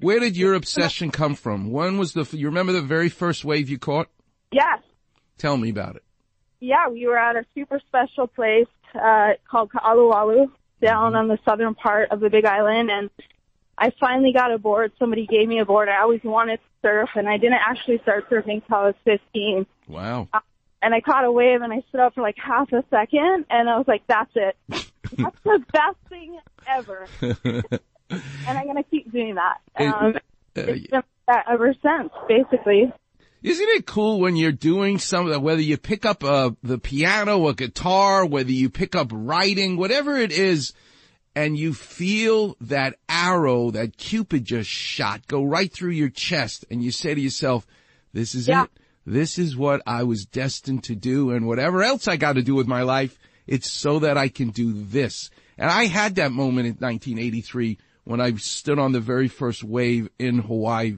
Where did your obsession come from? When was the, you remember the very first wave you caught? Yes. Tell me about it. Yeah, we were at a super special place uh, called Ka'alualu down on the southern part of the Big Island, and I finally got a board. Somebody gave me a board. I always wanted to surf, and I didn't actually start surfing until I was 15. Wow. Uh, and I caught a wave, and I stood up for like half a second, and I was like, "That's it. That's the best thing ever." and I'm gonna keep doing that. Um, uh, it's been that ever since, basically. Isn't it cool when you're doing something, whether you pick up uh, the piano, a guitar, whether you pick up writing, whatever it is, and you feel that arrow that Cupid just shot go right through your chest, and you say to yourself, "This is Yeah. it. This is what I was destined to do, and whatever else I got to do with my life, it's so that I can do this." And I had that moment in 1983 when I stood on the very first wave in Hawaii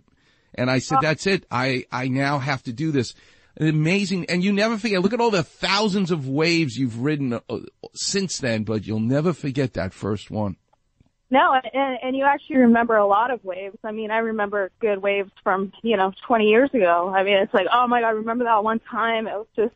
and I said, that's it. I, I now have to do this. Amazing. And you never forget, look at all the thousands of waves you've ridden uh, since then, but you'll never forget that first one. No, and, and you actually remember a lot of waves. I mean, I remember good waves from, you know, 20 years ago. I mean, it's like, oh my God, remember that one time? It was just,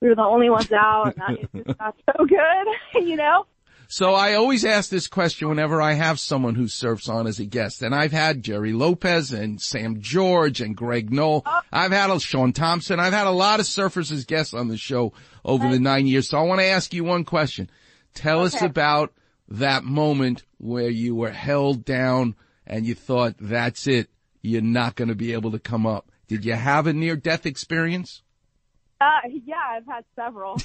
we were the only ones out and it just got so good, you know? So I always ask this question whenever I have someone who surfs on as a guest. And I've had Gerry Lopez and Sam George and Greg Noll. I've had a Shaun Tomson. I've had a lot of surfers as guests on the show over the nine years. So I want to ask you one question. Tell us about that moment where you were held down and you thought, that's it. You're not going to be able to come up. Did you have a near death experience? Uh, yeah, I've had several.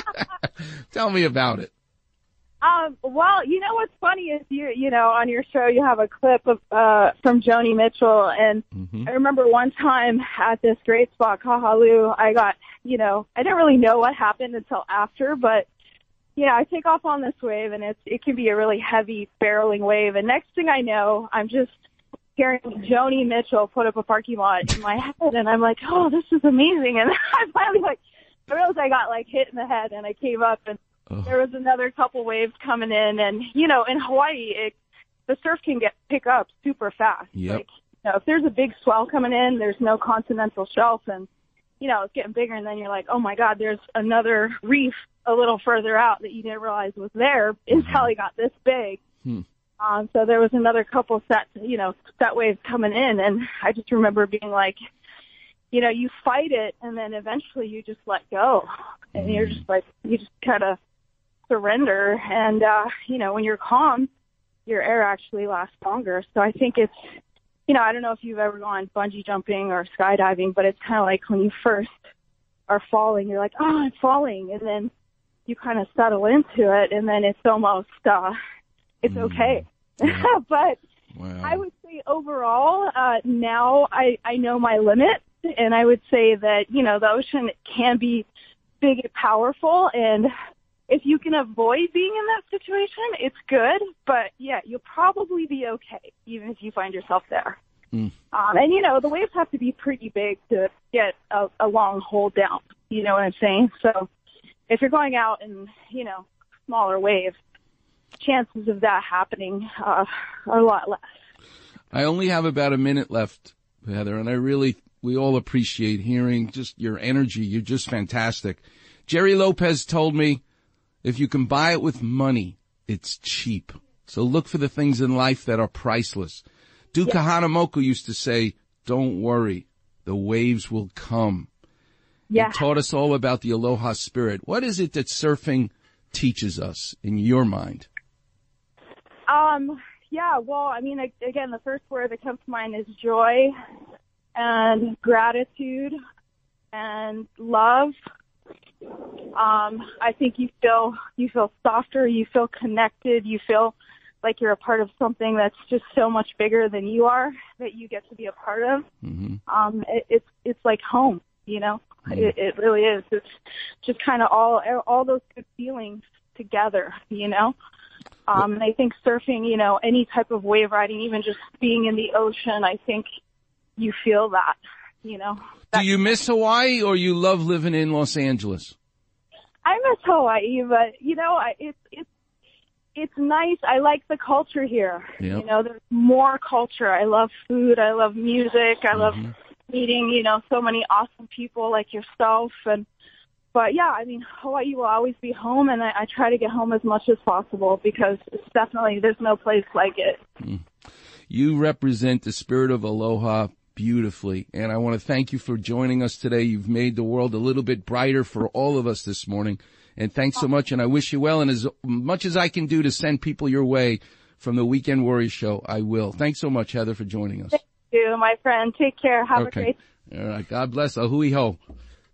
Tell me about it. Um, well, you know what's funny is you, you know, on your show you have a clip of, uh, from Joni Mitchell and I remember one time at this great spot, Kahalu, I got, you know, I didn't really know what happened until after, but, know, I take off on this wave and it's, it can be a really heavy barreling wave and next thing I know, I'm just hearing Joni Mitchell put up a parking lot in my head and I'm like, oh, this is amazing. And I finally like, I realized I got like hit in the head and I came up and there was another couple waves coming in and you know in hawaii it the surf can get pick up super fast. Yep. like you know if there's a big swell coming in there's no continental shelf and you know it's getting bigger and then you're like oh my god there's another reef a little further out that you didn't realize was there until it got this big. Hmm. um so there was another couple set you know set waves coming in and i just remember being like you know you fight it and then eventually you just let go. And you're just like you just kind of surrender. And uh you know when you're calm your air actually lasts longer. So i think it's you know i don't know if you've ever gone bungee jumping or skydiving but it's kind of like when you first are falling you're like oh i'm falling. And then you kind of settle into it and then it's almost uh it's okay. But Wow. I would say overall, uh, now I, I know my limit and I would say that, you know, the ocean can be big and powerful and if you can avoid being in that situation, it's good, but yeah, you'll probably be okay even if you find yourself there. Mm. Um, and you know, the waves have to be pretty big to get a, a long hold down. You know what I'm saying? So if you're going out in, you know, smaller waves, chances of that happening uh, are a lot less. I only have about a minute left, Heather, and I really, we all appreciate hearing just your energy. You're just fantastic. Gerry Lopez told me if you can buy it with money, it's cheap. So look for the things in life that are priceless. Duke Kahanamoku used to say, don't worry, the waves will come. Yeah. He taught us all about the aloha spirit. What is it that surfing teaches us in your mind? Um, yeah, well, I mean, again, the first word that comes to mind is joy and gratitude and love. Um, I think you feel, you feel softer, you feel connected, you feel like you're a part of something that's just so much bigger than you are that you get to be a part of. hmm Um, it, it's, it's like home, you know, it, it really is. It's just kind of all, all those good feelings together, you know? Um, and I think surfing, you know, any type of wave riding, even just being in the ocean, I think you feel that, you know. Do you miss Hawaii or you love living in Los Angeles? I miss Hawaii, but you know, I, it's it's it's nice. I like the culture here. Yep. You know, there's more culture. I love food. I love music. I love Mm-hmm. meeting, you know, so many awesome people like yourself. And, but yeah, I mean, Hawaii will always be home and I, I try to get home as much as possible because it's definitely, there's no place like it. You represent the spirit of aloha beautifully. And I want to thank you for joining us today. You've made the world a little bit brighter for all of us this morning. And thanks so much. And I wish you well. And as much as I can do to send people your way from the Weekend Warrior Show, I will. Thanks so much, Heather, for joining us. Thank you, my friend. Take care. Have a Okay. great All right. God bless. A hui ho.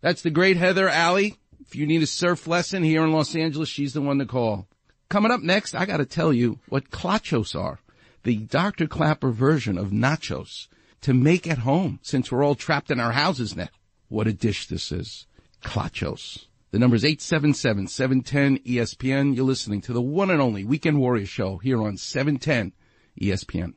That's the great Heather Alley. If you need a surf lesson here in Los Angeles, she's the one to call. Coming up next, I got to tell you what clachos are. The Dr. Clapper version of nachos to make at home since we're all trapped in our houses now. What a dish this is. Clachos. The number is 877-710-ESPN. You're listening to the one and only Weekend Warrior Show here on 710 ESPN.